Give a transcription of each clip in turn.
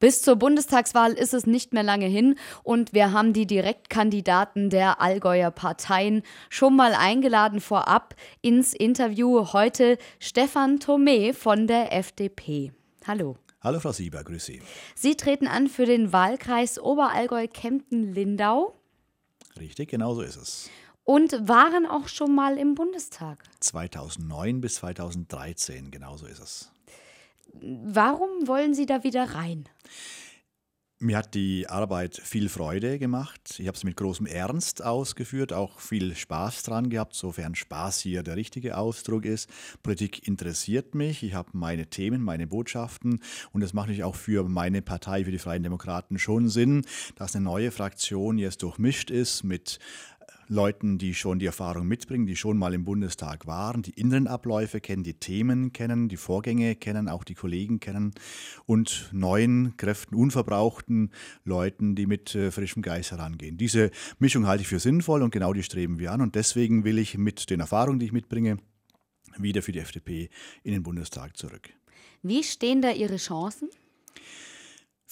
Bis zur Bundestagswahl ist es nicht mehr lange hin und wir haben die Direktkandidaten der Allgäuer Parteien schon mal eingeladen vorab ins Interview. Heute Stefan Thome von der FDP. Hallo. Hallo Frau Sieber, grüße Sie. Sie treten an für den Wahlkreis Oberallgäu-Kempten-Lindau. Richtig, genau so ist es. Und waren auch schon mal im Bundestag. 2009 bis 2013, genau so ist es. Warum wollen Sie da wieder rein? Mir hat die Arbeit viel Freude gemacht. Ich habe es mit großem Ernst ausgeführt, auch viel Spaß dran gehabt, sofern Spaß hier der richtige Ausdruck ist. Politik interessiert mich. Ich habe meine Themen, meine Botschaften und das macht natürlich auch für meine Partei, für die Freien Demokraten schon Sinn, dass eine neue Fraktion jetzt durchmischt ist mit Leuten, die schon die Erfahrung mitbringen, die schon mal im Bundestag waren, die inneren Abläufe kennen, die Themen kennen, die Vorgänge kennen, auch die Kollegen kennen und neuen Kräften, unverbrauchten Leuten, die mit äh, frischem Geist herangehen. Diese Mischung halte ich für sinnvoll und genau die streben wir an und deswegen will ich mit den Erfahrungen, die ich mitbringe, wieder für die FDP in den Bundestag zurück. Wie stehen da Ihre Chancen?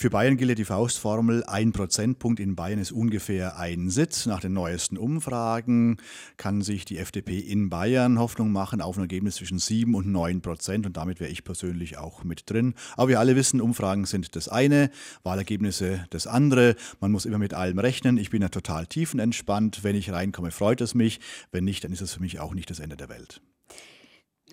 Für Bayern gilt die Faustformel, ein Prozentpunkt in Bayern ist ungefähr ein Sitz. Nach den neuesten Umfragen kann sich die FDP in Bayern Hoffnung machen auf ein Ergebnis zwischen 7 und 9 Prozent und damit wäre ich persönlich auch mit drin. Aber wir alle wissen, Umfragen sind das eine, Wahlergebnisse das andere. Man muss immer mit allem rechnen. Ich bin ja total tiefenentspannt. Wenn ich reinkomme, freut es mich. Wenn nicht, dann ist es für mich auch nicht das Ende der Welt.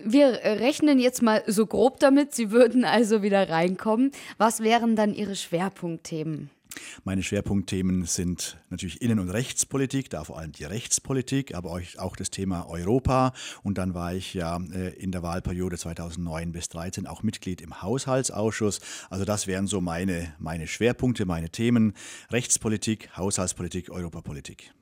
Wir rechnen jetzt mal so grob damit, Sie würden also wieder reinkommen. Was wären dann Ihre Schwerpunktthemen? Meine Schwerpunktthemen sind natürlich Innen- und Rechtspolitik, da vor allem die Rechtspolitik, aber auch das Thema Europa. Und dann war ich ja äh, in der Wahlperiode 2009 bis 2013 auch Mitglied im Haushaltsausschuss. Also das wären so meine, meine Schwerpunkte, meine Themen. Rechtspolitik, Haushaltspolitik, Europapolitik.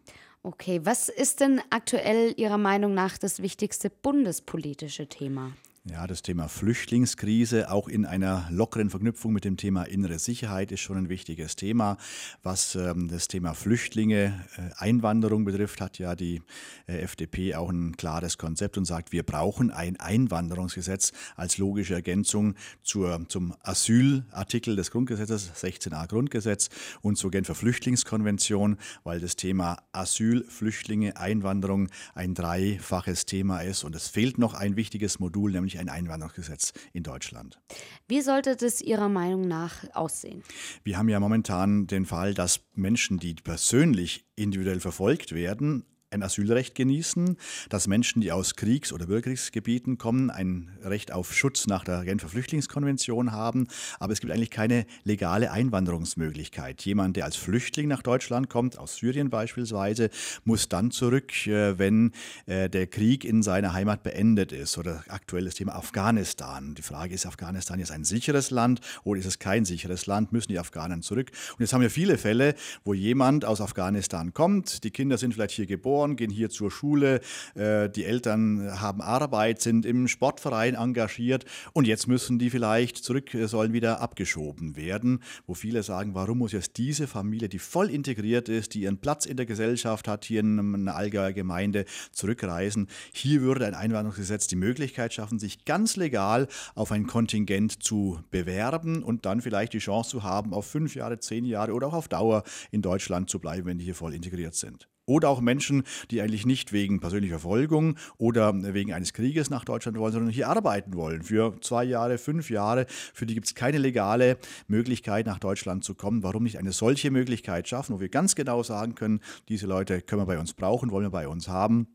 Okay, was ist denn aktuell Ihrer Meinung nach das wichtigste bundespolitische Thema? Ja, das Thema Flüchtlingskrise, auch in einer lockeren Verknüpfung mit dem Thema innere Sicherheit, ist schon ein wichtiges Thema. Was ähm, das Thema Flüchtlinge, äh, Einwanderung betrifft, hat ja die äh, FDP auch ein klares Konzept und sagt, wir brauchen ein Einwanderungsgesetz als logische Ergänzung zur, zum Asylartikel des Grundgesetzes, 16a Grundgesetz und zur Genfer Flüchtlingskonvention, weil das Thema Asyl, Flüchtlinge, Einwanderung ein dreifaches Thema ist. Und es fehlt noch ein wichtiges Modul, nämlich nämlich ein Einwanderungsgesetz in Deutschland. Wie sollte das Ihrer Meinung nach aussehen? Wir haben ja momentan den Fall, dass Menschen, die persönlich individuell verfolgt werden, ein Asylrecht genießen, dass Menschen, die aus Kriegs- oder Bürgerkriegsgebieten kommen, ein Recht auf Schutz nach der Genfer Flüchtlingskonvention haben. Aber es gibt eigentlich keine legale Einwanderungsmöglichkeit. Jemand, der als Flüchtling nach Deutschland kommt, aus Syrien beispielsweise, muss dann zurück, äh, wenn äh, der Krieg in seiner Heimat beendet ist. Oder aktuelles Thema Afghanistan. Die Frage ist, Afghanistan jetzt ein sicheres Land oder ist es kein sicheres Land? Müssen die Afghanen zurück? Und jetzt haben wir viele Fälle, wo jemand aus Afghanistan kommt, die Kinder sind vielleicht hier geboren, geboren, gehen hier zur Schule, äh, die Eltern haben Arbeit, sind im Sportverein engagiert und jetzt müssen die vielleicht zurück, äh, sollen wieder abgeschoben werden, wo viele sagen, warum muss jetzt diese Familie, die voll integriert ist, die ihren Platz in der Gesellschaft hat, hier in einer Allgäuer Gemeinde zurückreisen. Hier würde ein Einwanderungsgesetz die Möglichkeit schaffen, sich ganz legal auf ein Kontingent zu bewerben und dann vielleicht die Chance zu haben, auf fünf Jahre, zehn Jahre oder auch auf Dauer in Deutschland zu bleiben, wenn die hier voll integriert sind. Oder auch Menschen, die eigentlich nicht wegen persönlicher Verfolgung oder wegen eines Krieges nach Deutschland wollen, sondern hier arbeiten wollen. Für zwei Jahre, fünf Jahre. Für die gibt es keine legale Möglichkeit, nach Deutschland zu kommen. Warum nicht eine solche Möglichkeit schaffen, wo wir ganz genau sagen können, diese Leute können wir bei uns brauchen, wollen wir bei uns haben.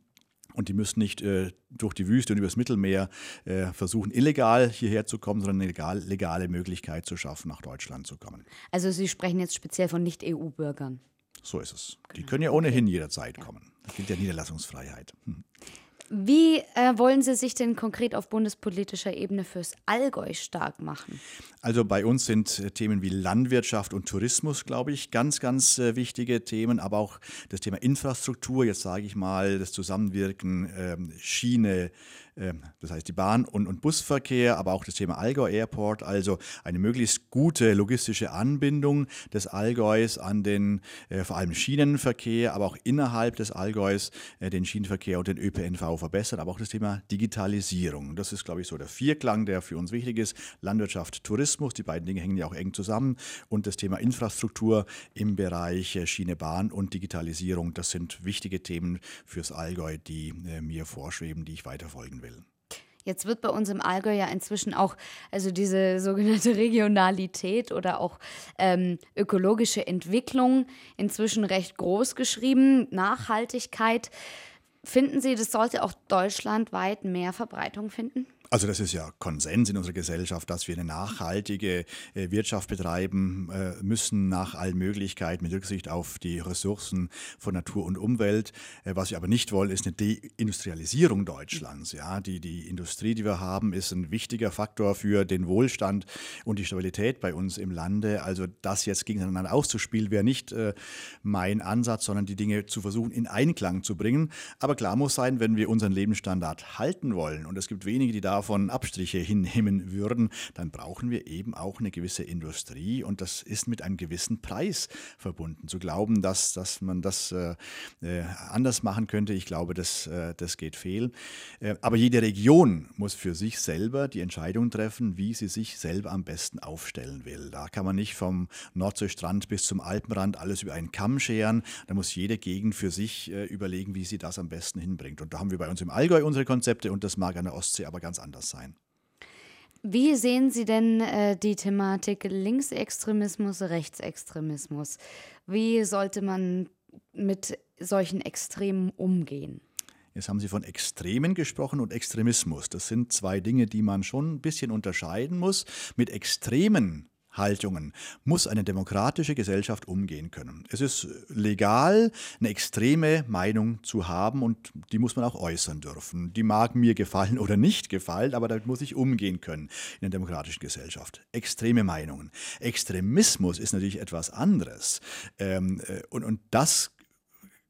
Und die müssen nicht äh, durch die Wüste und übers Mittelmeer äh, versuchen, illegal hierher zu kommen, sondern eine legal, legale Möglichkeit zu schaffen, nach Deutschland zu kommen. Also Sie sprechen jetzt speziell von Nicht-EU-Bürgern. So ist es. Die können ja ohnehin jederzeit kommen. Das gilt ja Niederlassungsfreiheit. Hm. Wie äh, wollen Sie sich denn konkret auf bundespolitischer Ebene fürs Allgäu stark machen? Also bei uns sind äh, Themen wie Landwirtschaft und Tourismus, glaube ich, ganz, ganz äh, wichtige Themen, aber auch das Thema Infrastruktur, jetzt sage ich mal, das Zusammenwirken ähm, Schiene, das heißt die Bahn- und, und Busverkehr, aber auch das Thema Allgäu Airport, also eine möglichst gute logistische Anbindung des Allgäus an den äh, vor allem Schienenverkehr, aber auch innerhalb des Allgäus äh, den Schienenverkehr und den ÖPNV verbessern, aber auch das Thema Digitalisierung. Das ist, glaube ich, so der Vierklang, der für uns wichtig ist. Landwirtschaft, Tourismus, die beiden Dinge hängen ja auch eng zusammen und das Thema Infrastruktur im Bereich äh, Schiene, Bahn und Digitalisierung, das sind wichtige Themen fürs Allgäu, die äh, mir vorschweben, die ich weiterfolgen will. Jetzt wird bei uns im Allgäu ja inzwischen auch, also diese sogenannte Regionalität oder auch ähm, ökologische Entwicklung inzwischen recht groß geschrieben. Nachhaltigkeit. Finden Sie, das sollte auch deutschlandweit mehr Verbreitung finden? Also das ist ja Konsens in unserer Gesellschaft, dass wir eine nachhaltige äh, Wirtschaft betreiben äh, müssen nach allen Möglichkeiten mit Rücksicht auf die Ressourcen von Natur und Umwelt. Äh, was wir aber nicht wollen, ist eine Deindustrialisierung Deutschlands. Ja, die, die Industrie, die wir haben, ist ein wichtiger Faktor für den Wohlstand und die Stabilität bei uns im Lande. Also das jetzt gegeneinander auszuspielen, wäre nicht mein Ansatz, sondern die Dinge zu versuchen in Einklang zu bringen. Aber klar muss sein, wenn wir unseren Lebensstandard halten wollen und es gibt wenige, die da davon Abstriche hinnehmen würden, dann brauchen wir eben auch eine gewisse Industrie und das ist mit einem gewissen Preis verbunden. Zu glauben, dass, dass man das äh, äh anders machen könnte, ich glaube, das, äh, das geht fehl. Äh, aber jede Region muss für sich selber die Entscheidung treffen, wie sie sich selber am besten aufstellen will. Da kann man nicht vom Nordseestrand bis zum Alpenrand alles über einen Kamm scheren. Da muss jede Gegend für sich äh, überlegen, wie sie das am besten hinbringt. Und da haben wir bei uns im Allgäu unsere Konzepte und das mag an der Ostsee aber ganz anders anders sein. Wie sehen Sie denn äh, die Thematik Linksextremismus, Rechtsextremismus? Wie sollte man mit solchen Extremen umgehen? Jetzt haben Sie von Extremen gesprochen und Extremismus. Das sind zwei Dinge, die man schon ein bisschen unterscheiden muss. Mit Extremen Haltungen muss eine demokratische Gesellschaft umgehen können. Es ist legal, eine extreme Meinung zu haben und die muss man auch äußern dürfen. Die mag mir gefallen oder nicht gefallen, aber damit muss ich umgehen können in einer demokratischen Gesellschaft. Extreme Meinungen. Extremismus ist natürlich etwas anderes. Ähm, äh, und, und das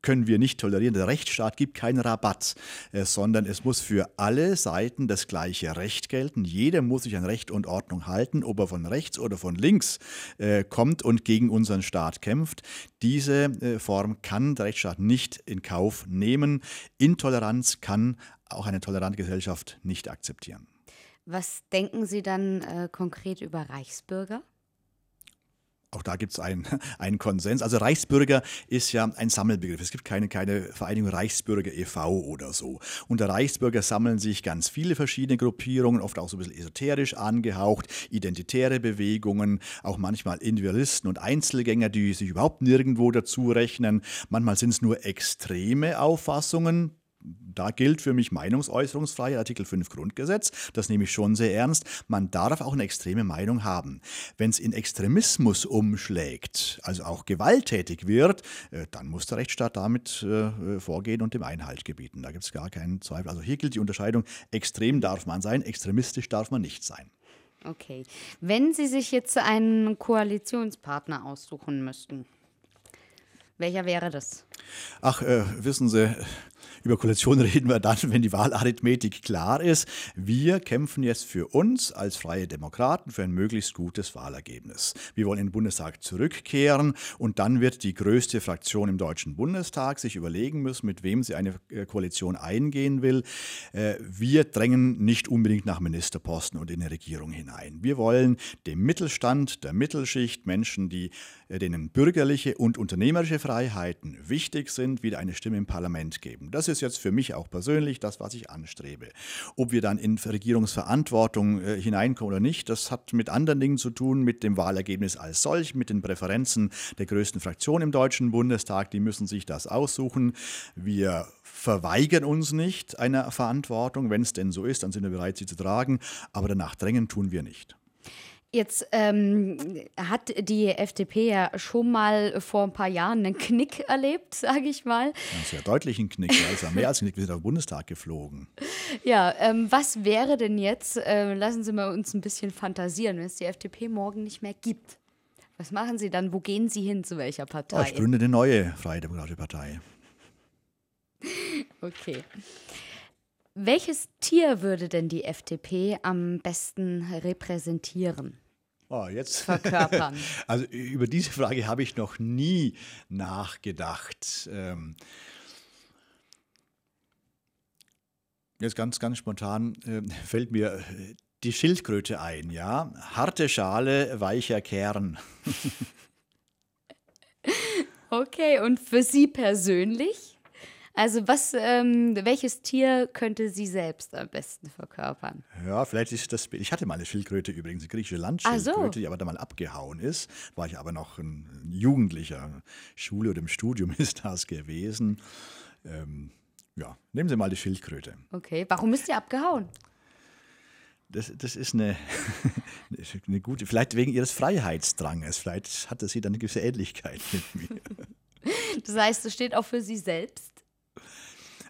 können wir nicht tolerieren. Der Rechtsstaat gibt keinen Rabatt, äh, sondern es muss für alle Seiten das gleiche Recht gelten. Jeder muss sich an Recht und Ordnung halten, ob er von rechts oder von links äh, kommt und gegen unseren Staat kämpft. Diese äh, Form kann der Rechtsstaat nicht in Kauf nehmen. Intoleranz kann auch eine tolerante Gesellschaft nicht akzeptieren. Was denken Sie dann äh, konkret über Reichsbürger? Auch da gibt es einen, einen Konsens. Also Reichsbürger ist ja ein Sammelbegriff. Es gibt keine, keine Vereinigung Reichsbürger e.V. oder so. Unter Reichsbürger sammeln sich ganz viele verschiedene Gruppierungen, oft auch so ein bisschen esoterisch angehaucht, identitäre Bewegungen, auch manchmal Individualisten und Einzelgänger, die sich überhaupt nirgendwo dazu rechnen. Manchmal sind es nur extreme Auffassungen, da gilt für mich Meinungsäußerungsfreiheit, Artikel 5 Grundgesetz. Das nehme ich schon sehr ernst. Man darf auch eine extreme Meinung haben. Wenn es in Extremismus umschlägt, also auch gewalttätig wird, äh, dann muss der Rechtsstaat damit äh, vorgehen und dem Einhalt gebieten. Da gibt es gar keinen Zweifel. Also hier gilt die Unterscheidung, extrem darf man sein, extremistisch darf man nicht sein. Okay. Wenn Sie sich jetzt einen Koalitionspartner aussuchen müssten, welcher wäre das? Ach, äh, wissen Sie, über Koalition reden wir dann, wenn die Wahlarithmetik klar ist. Wir kämpfen jetzt für uns als Freie Demokraten für ein möglichst gutes Wahlergebnis. Wir wollen in den Bundestag zurückkehren und dann wird die größte Fraktion im Deutschen Bundestag sich überlegen müssen, mit wem sie eine äh, Koalition eingehen will. Äh, wir drängen nicht unbedingt nach Ministerposten und in eine Regierung hinein. Wir wollen dem Mittelstand, der Mittelschicht, Menschen, die äh, denen bürgerliche und unternehmerische Freiheiten wichtig sind, wieder eine Stimme im Parlament geben. Das ist jetzt für mich auch persönlich das, was ich anstrebe. Ob wir dann in Regierungsverantwortung äh, hineinkommen oder nicht, das hat mit anderen Dingen zu tun, mit dem Wahlergebnis als solch, mit den Präferenzen der größten Fraktion im Deutschen Bundestag. Die müssen sich das aussuchen. Wir verweigern uns nicht einer Verantwortung. Wenn es denn so ist, dann sind wir bereit, sie zu tragen. Aber danach drängen tun wir nicht. Jetzt ähm, hat die FDP ja schon mal vor ein paar Jahren einen Knick erlebt, sage ich mal. Ja, sehr deutlich ein Knick, ja, ist ja mehr als ein Knick, wir sind auf den Bundestag geflogen. Ja, ähm, was wäre denn jetzt, äh, lassen Sie mal uns ein bisschen fantasieren, wenn es die FDP morgen nicht mehr gibt? Was machen Sie dann? Wo gehen Sie hin? Zu welcher Partei? Oh, ich gründe eine neue Freie Demokratische Partei. okay. Welches Tier würde denn die FDP am besten repräsentieren? Oh, jetzt. Verkörpern. Also über diese Frage habe ich noch nie nachgedacht. Ähm jetzt ganz, ganz spontan äh, fällt mir äh, die Schildkröte ein, ja. Harte Schale, weicher Kern. okay, und für Sie persönlich? Also was, ähm, welches Tier könnte sie selbst am besten verkörpern? Ja, vielleicht ist das. Ich hatte mal eine Schildkröte übrigens, eine griechische Landschildkröte, so. die aber da mal abgehauen ist. War ich aber noch ein Jugendlicher. Schule oder im Studium ist das gewesen. Ähm, ja, nehmen Sie mal die Schildkröte. Okay, warum ist die abgehauen? Das, das ist eine, eine gute, vielleicht wegen ihres Freiheitsdranges. Vielleicht hatte sie dann eine gewisse Ähnlichkeit mit mir. Das heißt, es steht auch für sie selbst?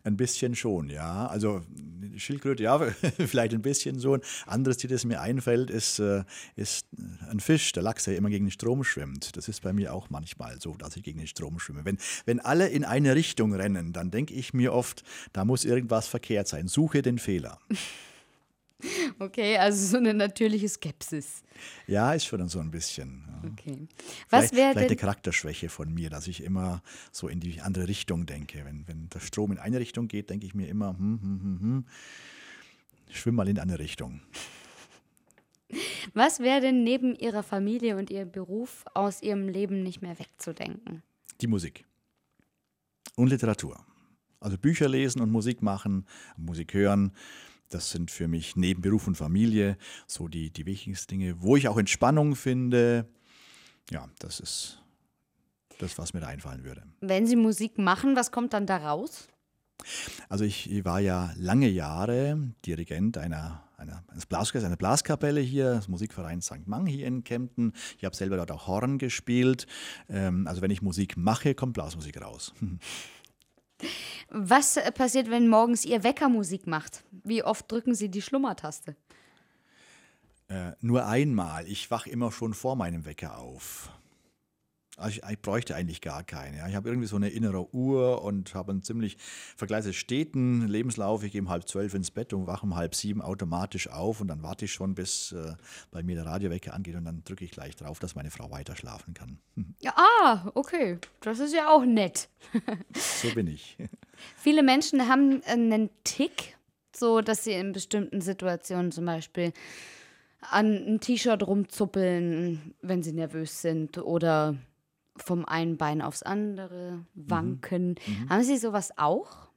Ein bisschen schon, ja. Also Schildkröte, ja, vielleicht ein bisschen so. Ein anderes Tier, das mir einfällt, ist, äh, ist ein Fisch, der Lachs, der immer gegen den Strom schwimmt. Das ist bei mir auch manchmal so, dass ich gegen den Strom schwimme. Wenn, wenn alle in eine Richtung rennen, dann denke ich mir oft, da muss irgendwas verkehrt sein. Suche den Fehler. Okay, also so eine natürliche Skepsis. Ja, ist schon so ein bisschen. Ja. Okay. Was wäre vielleicht eine Charakterschwäche von mir, dass ich immer so in die andere Richtung denke. Wenn, wenn der Strom in eine Richtung geht, denke ich mir immer, hm, hm, hm, hm, schwimm mal in eine Richtung. Was wäre denn neben Ihrer Familie und Ihrem Beruf aus Ihrem Leben nicht mehr wegzudenken? Die Musik und Literatur. Also Bücher lesen und Musik machen, Musik hören. Das sind für mich neben Beruf und Familie so die, die wichtigsten Dinge, wo ich auch Entspannung finde. Ja, das ist das, was mir da einfallen würde. Wenn Sie Musik machen, was kommt dann da raus? Also ich war ja lange Jahre Dirigent einer, einer, eines Blaskapelle, einer Blaskapelle hier, des Musikvereins St. Mang hier in Kempten. Ich habe selber dort auch Horn gespielt. Ähm, also wenn ich Musik mache, kommt Blasmusik raus. Was äh, passiert, wenn morgens Ihr Wecker Musik macht? Wie oft drücken Sie die Schlummertaste? Äh, nur einmal. Ich wache immer schon vor meinem Wecker auf. Also ich, ich, bräuchte eigentlich gar keine. Ich habe irgendwie so eine innere Uhr und habe einen ziemlich vergleichsweise steten Lebenslauf. Ich gehe um halb zwölf ins Bett und wache um halb sieben automatisch auf und dann warte ich schon, bis äh, bei mir der Radiowecker angeht und dann drücke ich gleich drauf, dass meine Frau weiter schlafen kann. Ja, ah, okay. Das ist ja auch nett. so bin ich. Viele Menschen haben einen Tick, so dass sie in bestimmten Situationen zum Beispiel an ein T-Shirt rumzuppeln, wenn sie nervös sind oder vom einen Bein aufs andere wanken. Mhm. Mhm. Haben Sie sowas auch?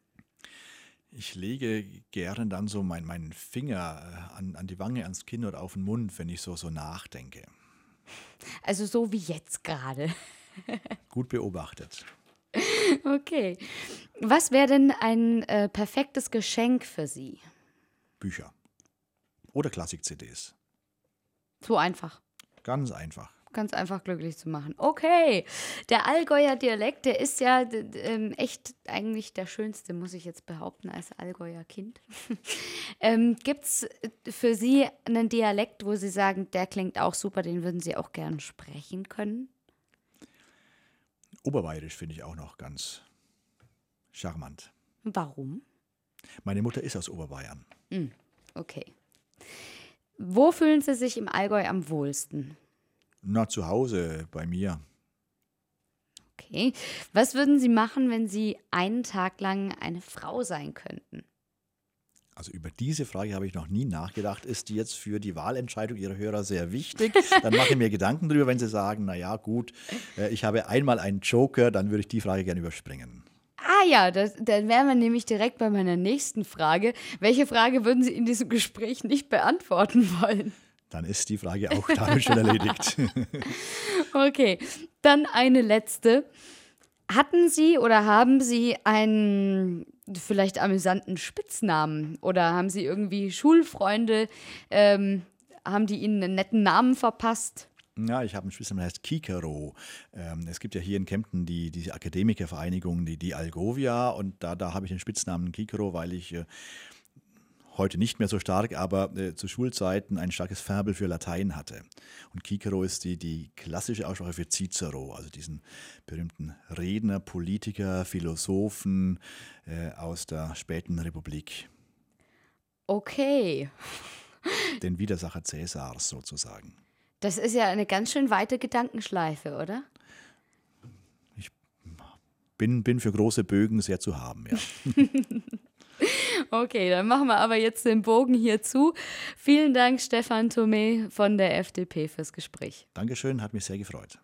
Ich lege gern dann so meinen mein Finger äh, an, an die Wange, ans Kinn oder auf den Mund, wenn ich so, so nachdenke. Also so wie jetzt gerade. Gut beobachtet. Okay. Was wäre denn ein äh, perfektes Geschenk für Sie? Bücher. Oder Klassik-CDs. So einfach. Ganz einfach ganz einfach glücklich zu machen. Okay, der Allgäuer Dialekt, der ist ja ähm, echt eigentlich der schönste, muss ich jetzt behaupten, als Allgäuer Kind. ähm, Gibt es für Sie einen Dialekt, wo Sie sagen, der klingt auch super, den würden Sie auch gern sprechen können? Oberbayerisch finde ich auch noch ganz charmant. Warum? Meine Mutter ist aus Oberbayern. Mm, okay. Wo fühlen Sie sich im Allgäu am wohlsten? Na, zu Hause bei mir. Okay. Was würden Sie machen, wenn Sie einen Tag lang eine Frau sein könnten? Also über diese Frage habe ich noch nie nachgedacht. Ist die jetzt für die Wahlentscheidung Ihrer Hörer sehr wichtig? Dann mache ich mir Gedanken darüber, wenn Sie sagen, naja gut, äh, ich habe einmal einen Joker, dann würde ich die Frage gerne überspringen. Ah ja, das, dann wären wir nämlich direkt bei meiner nächsten Frage. Welche Frage würden Sie in diesem Gespräch nicht beantworten wollen? dann ist die Frage auch damit schon erledigt. okay, dann eine letzte. Hatten Sie oder haben Sie einen vielleicht amüsanten Spitznamen oder haben Sie irgendwie Schulfreunde, ähm, haben die Ihnen einen netten Namen verpasst? Ja, ich habe einen Spitznamen, der heißt Kikero. Ähm, es gibt ja hier in Kempten die, diese Akademikervereinigung, die, die Algovia, und da, da habe ich den Spitznamen Kikero, weil ich äh, heute nicht mehr so stark, aber äh, zu Schulzeiten ein starkes Faible für Latein hatte. Und Cicero ist die, die klassische Aussprache für Cicero, also diesen berühmten Redner, Politiker, Philosophen äh, aus der späten Republik. Okay. Den Widersacher Cäsars sozusagen. Das ist ja eine ganz schön weite Gedankenschleife, oder? Bin, bin für große Bögen sehr zu haben, ja. Okay, dann machen wir aber jetzt den Bogen hier zu. Vielen Dank, Stefan Thomé von der FDP, fürs Gespräch. Dankeschön, hat mich sehr gefreut.